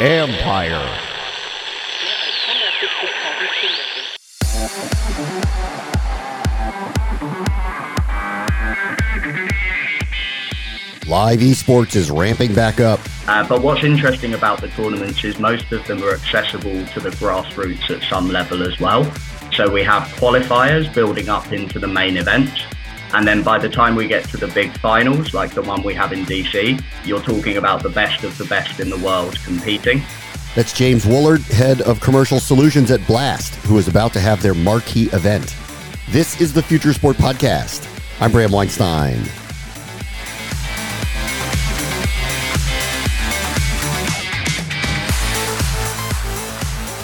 Empire. Live esports is ramping back up. Uh, but what's interesting about the tournaments is most of them are accessible to the grassroots at some level as well. So we have qualifiers building up into the main event. And then by the time we get to the big finals, like the one we have in DC, you're talking about the best of the best in the world competing. That's James Woollard, head of commercial solutions at Blast, who is about to have their marquee event. This is the Future Sport Podcast. I'm Bram Weinstein.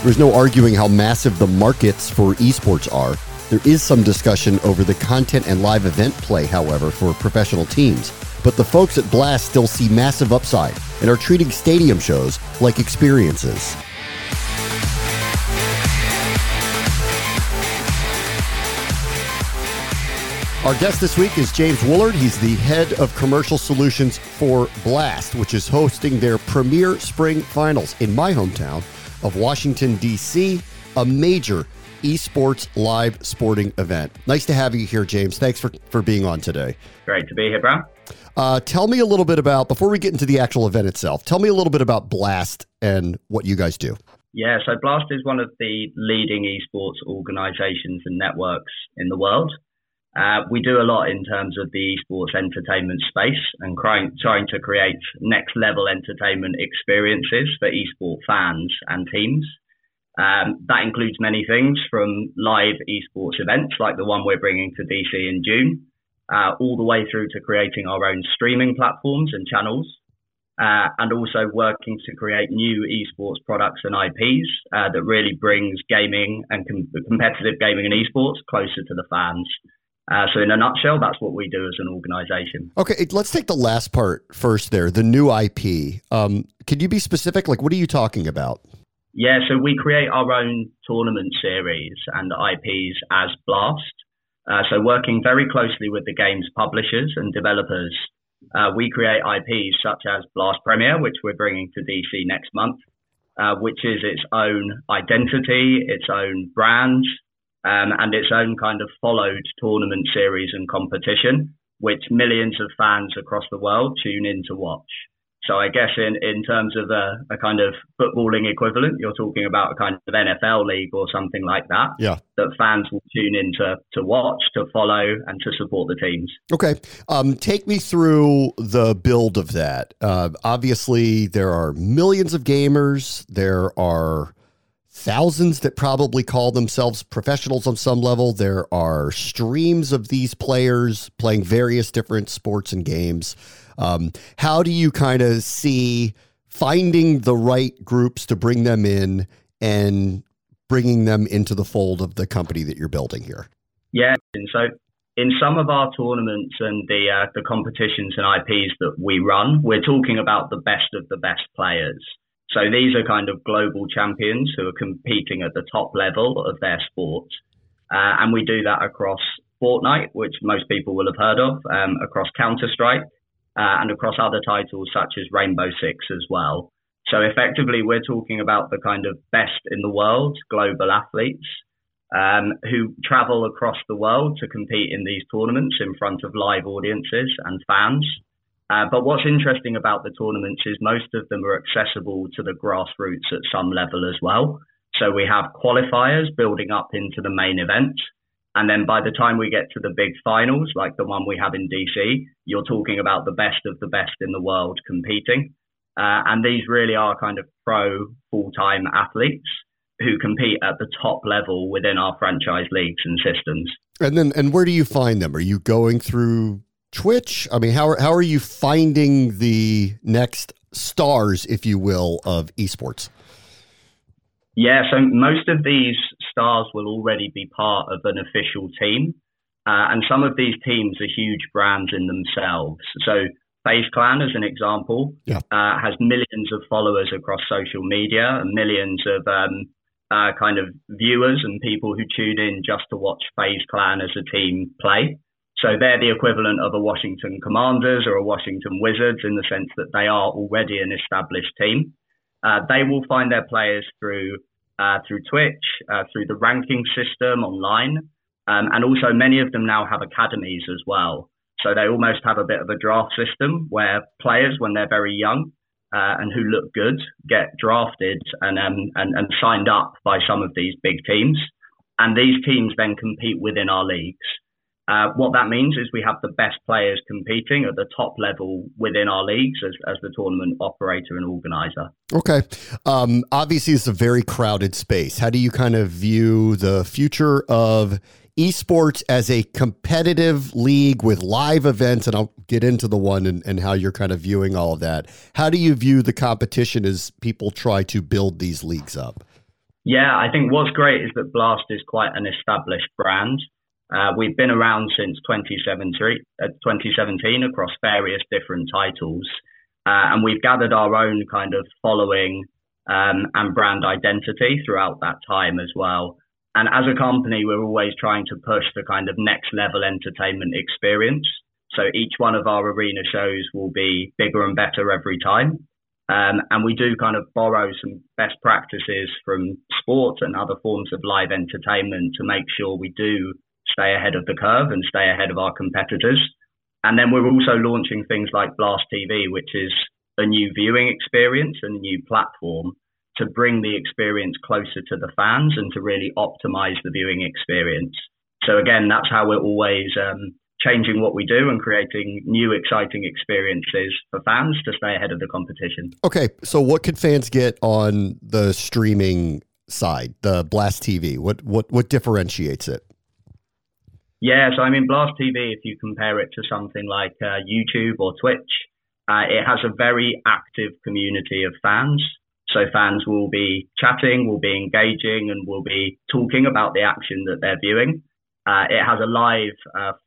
There's no arguing how massive the markets for esports are. There is some discussion over the content and live event play, however, for professional teams. But the folks at Blast still see massive upside and are treating stadium shows like experiences. Our guest this week is James Woollard. He's the head of commercial solutions for Blast, which is hosting their premier spring finals in my hometown of Washington, D.C., a major esports live sporting event. Nice to have you here, James. Thanks for, for being on today. Great to be here, bro. Uh, tell me a little bit about, before we get into the actual event itself, tell me a little bit about Blast and what you guys do. Yeah, so Blast is one of the leading esports organizations and networks in the world. Uh, we do a lot in terms of the esports entertainment space and trying, trying to create next level entertainment experiences for esports fans and teams. Um, that includes many things from live esports events like the one we're bringing to DC in June, uh, all the way through to creating our own streaming platforms and channels, uh, and also working to create new esports products and IPs uh, that really brings gaming and com- competitive gaming and esports closer to the fans. Uh, so, in a nutshell, that's what we do as an organization. Okay, let's take the last part first there the new IP. Um, can you be specific? Like, what are you talking about? Yeah, so we create our own tournament series and IPs as Blast. Uh, so, working very closely with the game's publishers and developers, uh, we create IPs such as Blast Premier, which we're bringing to DC next month, uh, which is its own identity, its own brand, um, and its own kind of followed tournament series and competition, which millions of fans across the world tune in to watch. So I guess in, in terms of a, a, kind of footballing equivalent, you're talking about a kind of NFL league or something like that. Yeah. That fans will tune in to, to watch, to follow, and to support the teams. Okay. Um, take me through the build of that. Uh, obviously, there are millions of gamers. There are thousands that probably call themselves professionals on some level. There are streams of these players playing various different sports and games. Um, how do you kind of see finding the right groups to bring them in and bringing them into the fold of the company that you're building here? Yeah, and so in some of our tournaments and the uh, the competitions and IPs that we run, we're talking about the best of the best players. So these are kind of global champions who are competing at the top level of their sport. Uh, and we do that across Fortnite, which most people will have heard of, um, across Counter Strike, uh, and across other titles such as Rainbow Six as well. So effectively, we're talking about the kind of best in the world, global athletes um, who travel across the world to compete in these tournaments in front of live audiences and fans. Uh, but what's interesting about the tournaments is most of them are accessible to the grassroots at some level as well. So we have qualifiers building up into the main event. And then by the time we get to the big finals, like the one we have in DC, you're talking about the best of the best in the world competing. Uh, and these really are kind of pro full time athletes who compete at the top level within our franchise leagues and systems. And then, and where do you find them? Are you going through Twitch? I mean, how are, how are you finding the next stars, if you will, of esports? Yeah, so most of these stars will already be part of an official team. Uh, and some of these teams are huge brands in themselves. So FaZe Clan, as an example, yeah. uh, has millions of followers across social media and millions of um, uh, kind of viewers and people who tune in just to watch FaZe Clan as a team play. So they're the equivalent of a Washington Commanders or a Washington Wizards in the sense that they are already an established team. Uh, they will find their players through uh, through Twitch, uh, through the ranking system online, um, and also many of them now have academies as well. So they almost have a bit of a draft system where players, when they're very young uh, and who look good, get drafted and, um, and and signed up by some of these big teams, and these teams then compete within our leagues. Uh, what that means is we have the best players competing at the top level within our leagues as, as the tournament operator and organizer. Okay. Um, obviously, it's a very crowded space. How do you kind of view the future of esports as a competitive league with live events? And I'll get into the one and, and how you're kind of viewing all of that. How do you view the competition as people try to build these leagues up? Yeah, I think what's great is that Blast is quite an established brand. Uh, we've been around since 2017, uh, 2017 across various different titles, uh, and we've gathered our own kind of following um, and brand identity throughout that time as well. And as a company, we're always trying to push the kind of next level entertainment experience. So each one of our arena shows will be bigger and better every time. Um, and we do kind of borrow some best practices from sports and other forms of live entertainment to make sure we do stay ahead of the curve and stay ahead of our competitors. And then we're also launching things like Blast TV, which is a new viewing experience and a new platform to bring the experience closer to the fans and to really optimize the viewing experience. So again, that's how we're always um, changing what we do and creating new exciting experiences for fans to stay ahead of the competition. Okay, so what can fans get on the streaming side, the Blast TV? What what what differentiates it? Yeah, so I mean, Blast TV, if you compare it to something like uh, YouTube or Twitch, uh, it has a very active community of fans. So fans will be chatting, will be engaging, and will be talking about the action that they're viewing. Uh, it has a live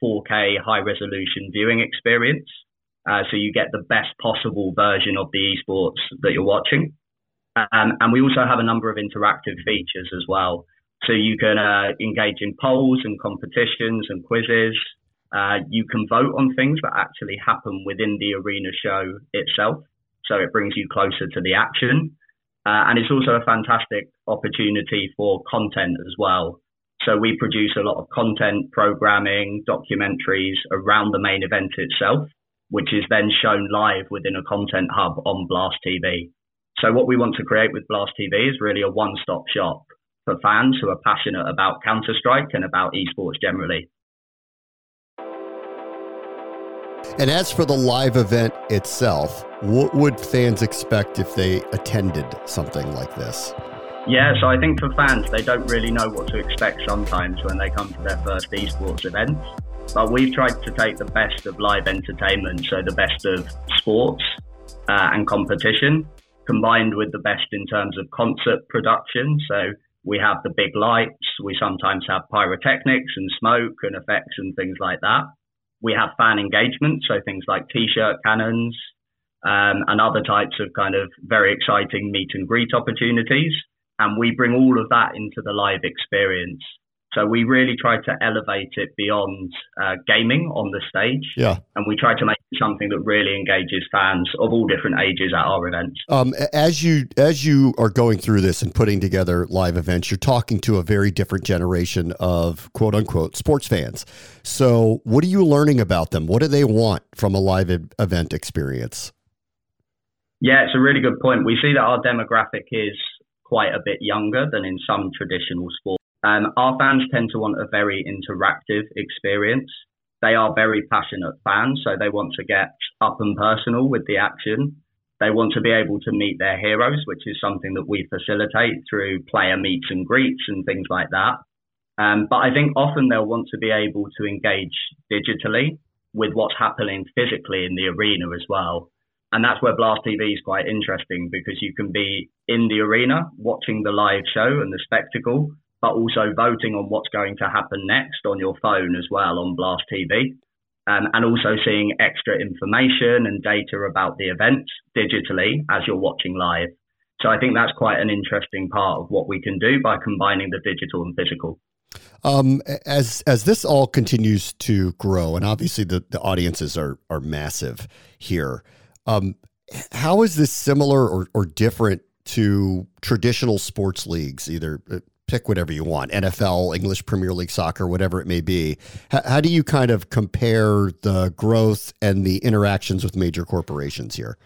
4K uh, high resolution viewing experience. Uh, so you get the best possible version of the esports that you're watching. Um, and we also have a number of interactive features as well. So you can uh, engage in polls and competitions and quizzes. Uh, you can vote on things that actually happen within the arena show itself. So it brings you closer to the action. Uh, and it's also a fantastic opportunity for content as well. So we produce a lot of content, programming, documentaries around the main event itself, which is then shown live within a content hub on Blast TV. So what we want to create with Blast TV is really a one-stop shop for fans who are passionate about Counter Strike and about esports generally. And as for the live event itself, what would fans expect if they attended something like this? Yeah, so I think for fans, they don't really know what to expect sometimes when they come to their first esports event. But we've tried to take the best of live entertainment, so the best of sports uh, and competition, combined with the best in terms of concert production. So we have the big lights. We sometimes have pyrotechnics and smoke and effects and things like that. We have fan engagement, so things like t-shirt cannons um, and other types of kind of very exciting meet and greet opportunities. And we bring all of that into the live experience. So we really try to elevate it beyond uh, gaming on the stage. Yeah. And we try to make it something that really engages fans of all different ages at our events. Um, as you as you are going through this and putting together live events, you're talking to a very different generation of quote unquote sports fans. So what are you learning about them? What do they want from a live event experience? Yeah, it's a really good point. We see that our demographic is quite a bit younger than in some traditional sports. Um, our fans tend to want a very interactive experience. They are very passionate fans, so they want to get up and personal with the action. They want to be able to meet their heroes, which is something that we facilitate through player meets and greets and things like that. Um, but I think often they'll want to be able to engage digitally with what's happening physically in the arena as well. And that's where Blast TV is quite interesting because you can be in the arena watching the live show and the spectacle, but also voting on what's going to happen next on your phone as well on Blast TV. Um, and also seeing extra information and data about the events digitally as you're watching live. So I think that's quite an interesting part of what we can do by combining the digital and physical. Um, as as this all continues to grow, and obviously the, the audiences are are massive here. Um, how is this similar or, or different to traditional sports leagues? Either uh, pick whatever you want, NFL, English Premier League soccer, whatever it may be. H- how do you kind of compare the growth and the interactions with major corporations here?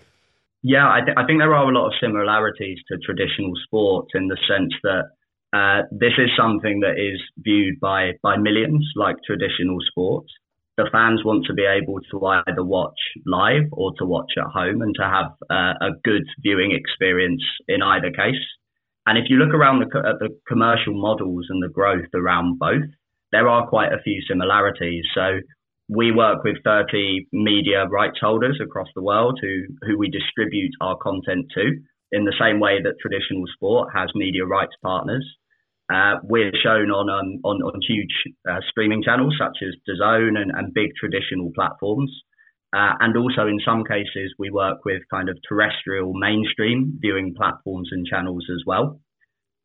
Yeah, I, th- I think there are a lot of similarities to traditional sports in the sense that uh, this is something that is viewed by, by millions like traditional sports. The fans want to be able to either watch live or to watch at home and to have uh, a good viewing experience in either case. And if you look around the, at the commercial models and the growth around both, there are quite a few similarities. So we work with 30 media rights holders across the world who, who we distribute our content to in the same way that traditional sport has media rights partners. Uh, we're shown on, um, on, on huge uh, streaming channels such as DAZN and, and big traditional platforms. Uh, and also in some cases, we work with kind of terrestrial mainstream viewing platforms and channels as well.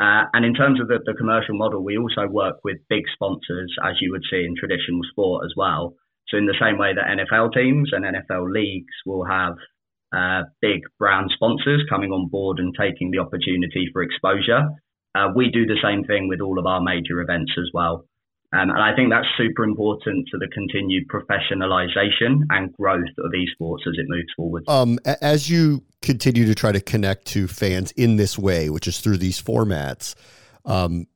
Uh, and in terms of the, the commercial model, we also work with big sponsors, as you would see in traditional sport as well. So in the same way that NFL teams and NFL leagues will have uh, big brand sponsors coming on board and taking the opportunity for exposure. Uh, we do the same thing with all of our major events as well. Um, and I think that's super important to the continued professionalization and growth of esports as it moves forward. Um, as you continue to try to connect to fans in this way, which is through these formats, um,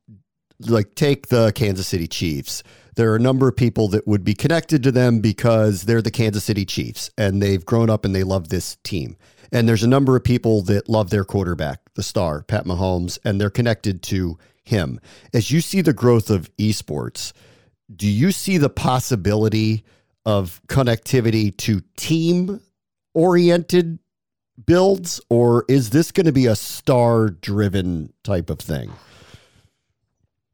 like take the Kansas City Chiefs there are a number of people that would be connected to them because they're the Kansas City Chiefs and they've grown up and they love this team. And there's a number of people that love their quarterback, the star, Pat Mahomes, and they're connected to him. As you see the growth of esports, do you see the possibility of connectivity to team oriented builds, or is this going to be a star driven type of thing?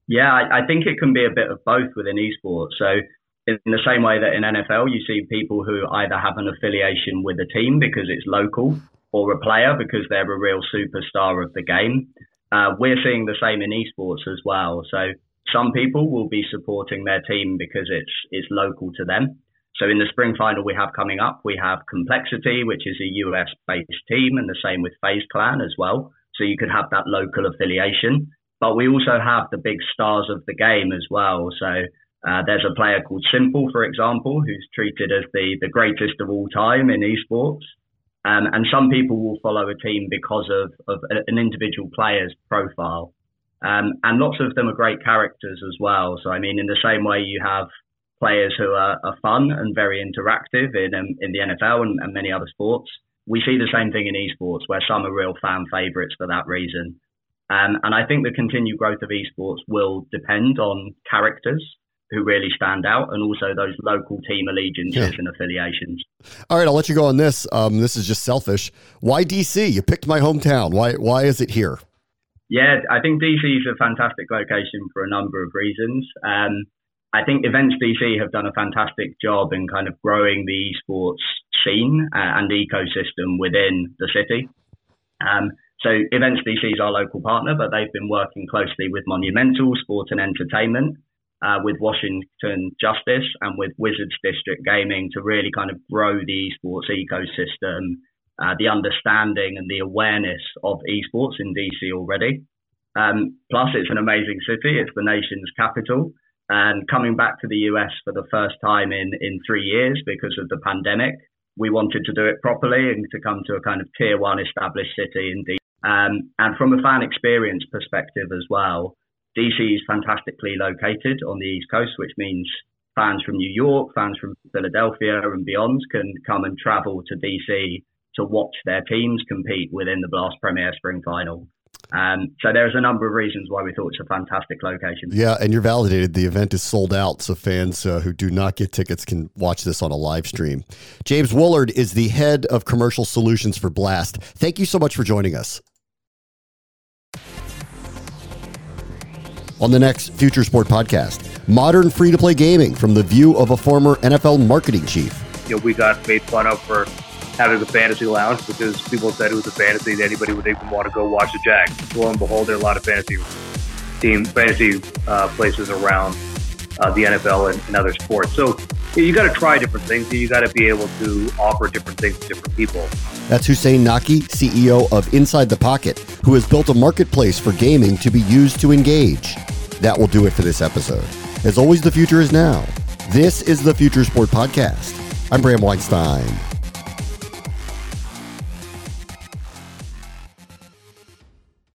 Yeah, I, think it can be a bit of both within esports. So, in the same way that in NFL, you see people who either have an affiliation with a team because it's local or a player because they're a real superstar of the game. Uh, we're seeing the same in esports as well. So, some people will be supporting their team because it's it's local to them. So in the spring final we have coming up, we have Complexity, which is a US based team, and the same with FaZe Clan as well. So you could have that local affiliation. But we also have the big stars of the game as well. So uh, there's a player called s1mple, for example, who's treated as the, the greatest of all time in esports. Um, and some people will follow a team because of, of an individual player's profile. Um, and lots of them are great characters as well. So, I mean, in the same way you have players who are, are fun and very interactive in, um, in the NFL and, and many other sports, we see the same thing in esports where some are real fan favorites for that reason. Um, and I think the continued growth of esports will depend on characters who really stand out and also those local team allegiances yeah. and affiliations. All right, I'll let you go on this. Um, this is just selfish. Why DC? You picked my hometown. Why why is it here? Yeah, I think DC is a fantastic location for a number of reasons. Um, I think Events DC have done a fantastic job in kind of growing the esports scene uh, and ecosystem within the city. Um, so Events DC is our local partner, but they've been working closely with Monumental Sport and Entertainment, uh, with Washington Justice, and with Wizards District Gaming to really kind of grow the esports ecosystem, uh, the understanding and the awareness of esports in DC already. Um, plus, it's an amazing city. It's the nation's capital. And coming back to the US for the first time in, in three years because of the pandemic, we wanted to do it properly and to come to a kind of tier one established city in DC. Um, and from a fan experience perspective as well, DC is fantastically located on the East Coast, which means fans from New York, fans from Philadelphia and beyond can come and travel to DC to watch their teams compete within the Blast Premier Spring Final. Um, so there's a number of reasons why we thought it's a fantastic location. Yeah, and you're validated. The event is sold out, so fans uh, who do not get tickets can watch this on a live stream. James Woollard is the head of commercial solutions for Blast. Thank you so much for joining us. On the next Future Sport podcast. Modern free to play gaming from the view of a former NFL marketing chief. You know, we got made fun of for having a fantasy lounge because people said it was a fantasy that anybody would even want to go watch the Jags. Lo and behold, there are a lot of fantasy team fantasy uh, places around uh, the NFL and, and, other sports. So you got to try different things. And you got to be able to offer different things to different people. That's Hussein Naki, CEO of Inside the Pocket, who has built a marketplace for gaming to be used to engage. That will do it for this episode. As always, the future is now. This is the Future Sport Podcast. I'm Bram Weinstein.